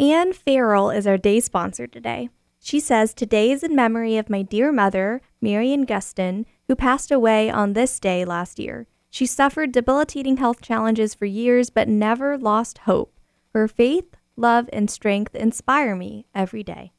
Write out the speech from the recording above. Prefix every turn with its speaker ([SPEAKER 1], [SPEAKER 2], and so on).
[SPEAKER 1] Anne Ferrell is our day sponsor today. She says, Today is in memory of my dear mother, Marian Guston, who passed away on this day last year. She suffered debilitating health challenges for years but never lost hope. Her faith, love, and strength inspire me every day.